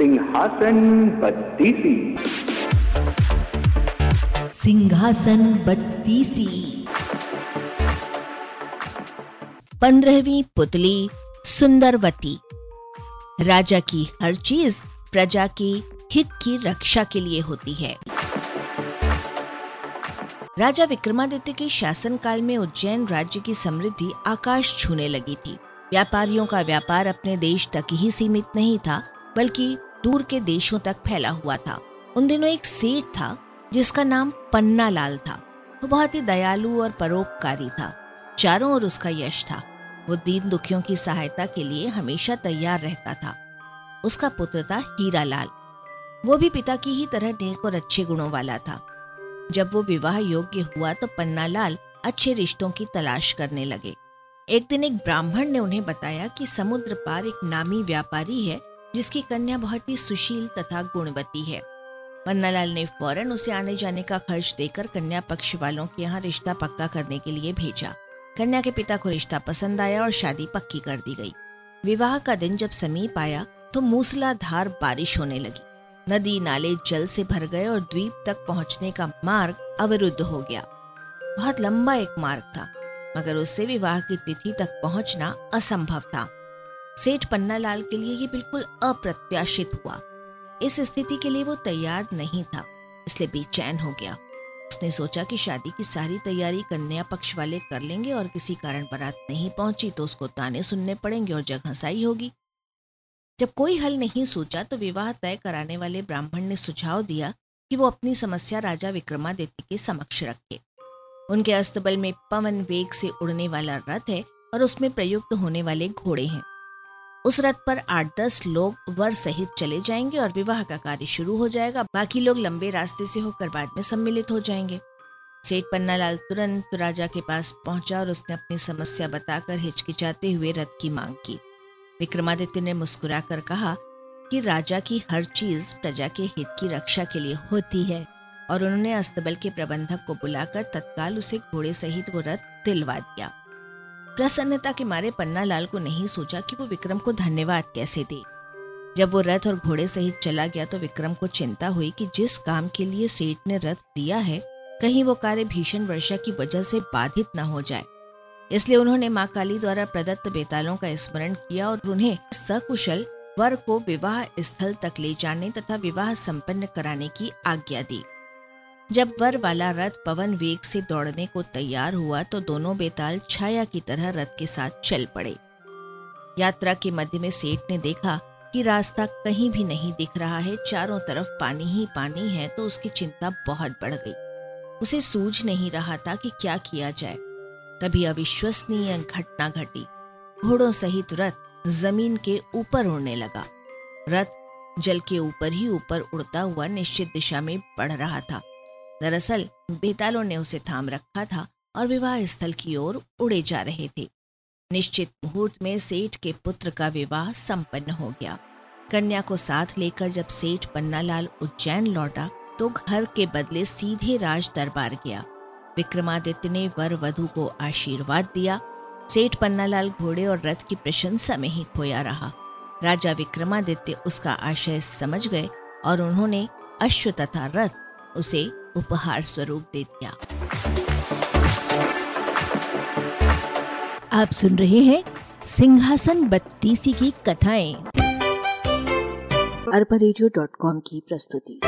सिंहासन बत्तीसी। सिंहासन बत्तीसी। पंद्रहवीं पुतली, सुंदरवती। राजा की हर चीज़ प्रजा के हित की रक्षा के लिए होती है। राजा विक्रमादित्य के शासनकाल में उज्जैन राज्य की समृद्धि आकाश छूने लगी थी। व्यापारियों का व्यापार अपने देश तक ही सीमित नहीं था, बल्कि दूर के देशों तक फैला हुआ था। उन दिनों एक सेठ था, जिसका नाम पन्ना लाल था। वो बहुत ही दयालु और परोपकारी था। चारों ओर उसका यश था। वो दीन दुखियों की सहायता के लिए हमेशा तैयार रहता था। उसका पुत्र था हीरा लाल वो भी पिता की ही तरह नेक और अच्छे गुणों वाला था। जब वो विवाह योग्य हुआ तो पन्ना लाल अच्छे रिश्तों की तलाश करने लगे। एक दिन एक ब्राह्मण ने उन्हें बताया कि समुद्र पार एक नामी व्यापारी है जिसकी कन्या बहुत ही सुशील तथा गुणवती है। पन्नालाल ने फ़ौरन उसे आने जाने का खर्च देकर कन्या पक्ष वालों के यहाँ रिश्ता पक्का करने के लिए भेजा। कन्या के पिता को रिश्ता पसंद आया और शादी पक्की कर दी गई। विवाह का दिन जब समीप आया तो मूसलाधार बारिश होने लगी। नदी नाले जल से भर गए और द्वीप तक पहुँचने का मार्ग अवरुद्ध हो गया। बहुत लंबा एक मार्ग था, मगर उससे विवाह की तिथि तक पहुँचना असंभव था। सेठ पन्नालाल के लिए ये बिल्कुल अप्रत्याशित हुआ। इस स्थिति के लिए वो तैयार नहीं था, इसलिए बेचैन हो गया। उसने सोचा कि शादी की सारी तैयारी कन्या पक्ष वाले कर लेंगे और किसी कारण बारात नहीं पहुँची तो उसको ताने सुनने पड़ेंगे और जग हंसाई होगी। जब कोई हल नहीं सोचा तो विवाह तय कराने वाले ब्राह्मण ने सुझाव दिया कि वो अपनी समस्या राजा विक्रमादित्य के समक्ष रखे। उनके अस्तबल में पवन वेग से उड़ने वाला रथ है और उसमें प्रयुक्त होने वाले घोड़े हैं। उस रथ पर आठ दस लोग वर सहित चले जाएँगे और विवाह का कार्य शुरू हो जाएगा। बाकी लोग लंबे रास्ते से होकर बाद में सम्मिलित हो जाएँगे। सेठ पन्नालाल तुरंत राजा के पास पहुँचा और उसने अपनी समस्या बताकर हिचकिचाते हुए रथ की मांग की। विक्रमादित्य ने मुस्कुराकर कहा कि राजा की हर चीज़ प्रजा के हित की रक्षा के लिए होती है और उन्होंने अस्तबल के प्रबंधक को बुलाकर तत्काल उसे घोड़े सहित वो रथ दिलवा दिया। प्रसन्नता के मारे पन्ना लाल को नहीं सोचा कि वो विक्रम को धन्यवाद कैसे दे। जब वो रथ और घोड़े सहित चला गया तो विक्रम को चिंता हुई कि जिस काम के लिए सेठ ने रथ दिया है, कहीं वो कार्य भीषण वर्षा की वजह से बाधित न हो जाए। इसलिए उन्होंने माँ काली द्वारा प्रदत्त बेतालों का स्मरण किया और उन्हें सकुशल वर को विवाह स्थल तक ले जाने तथा विवाह संपन्न कराने की आज्ञा दी। जब वर वाला रथ पवन वेग से दौड़ने को तैयार हुआ तो दोनों बेताल छाया की तरह रथ के साथ चल पड़े। यात्रा के मध्य में सेठ ने देखा कि रास्ता कहीं भी नहीं दिख रहा है, चारों तरफ़ पानी ही पानी है तो उसकी चिंता बहुत बढ़ गई। उसे सूझ नहीं रहा था कि क्या किया जाए। तभी अविश्वसनीय घटना घटी। घोड़ों सहित रथ ज़मीन के ऊपर उड़ने लगा। रथ जल के ऊपर ही ऊपर उड़ता हुआ निश्चित दिशा में बढ़ रहा था। दरअसल, बेतालों ने उसे थाम रखा था और विवाह स्थल की ओर उड़े जा रहे थे। निश्चित मुहूर्त में सेठ के पुत्र का विवाह संपन्न हो गया। कन्या को साथ लेकर जब सेठ पन्नालाल उज्जैन लौटा तो घर के बदले सीधे राज दरबार गया। विक्रमादित्य ने वर वधु को आशीर्वाद दिया। सेठ पन्नालाल घोड़े और रथ की प्रशंसा में ही खोया रहा। राजा विक्रमादित्य उसका आशय समझ गए और उन्होंने अश्व तथा रथ उसे उपहार स्वरूप दे दिया। आप सुन रहे हैं सिंहासन बत्तीसी की कथाएँ। अरबा की प्रस्तुति।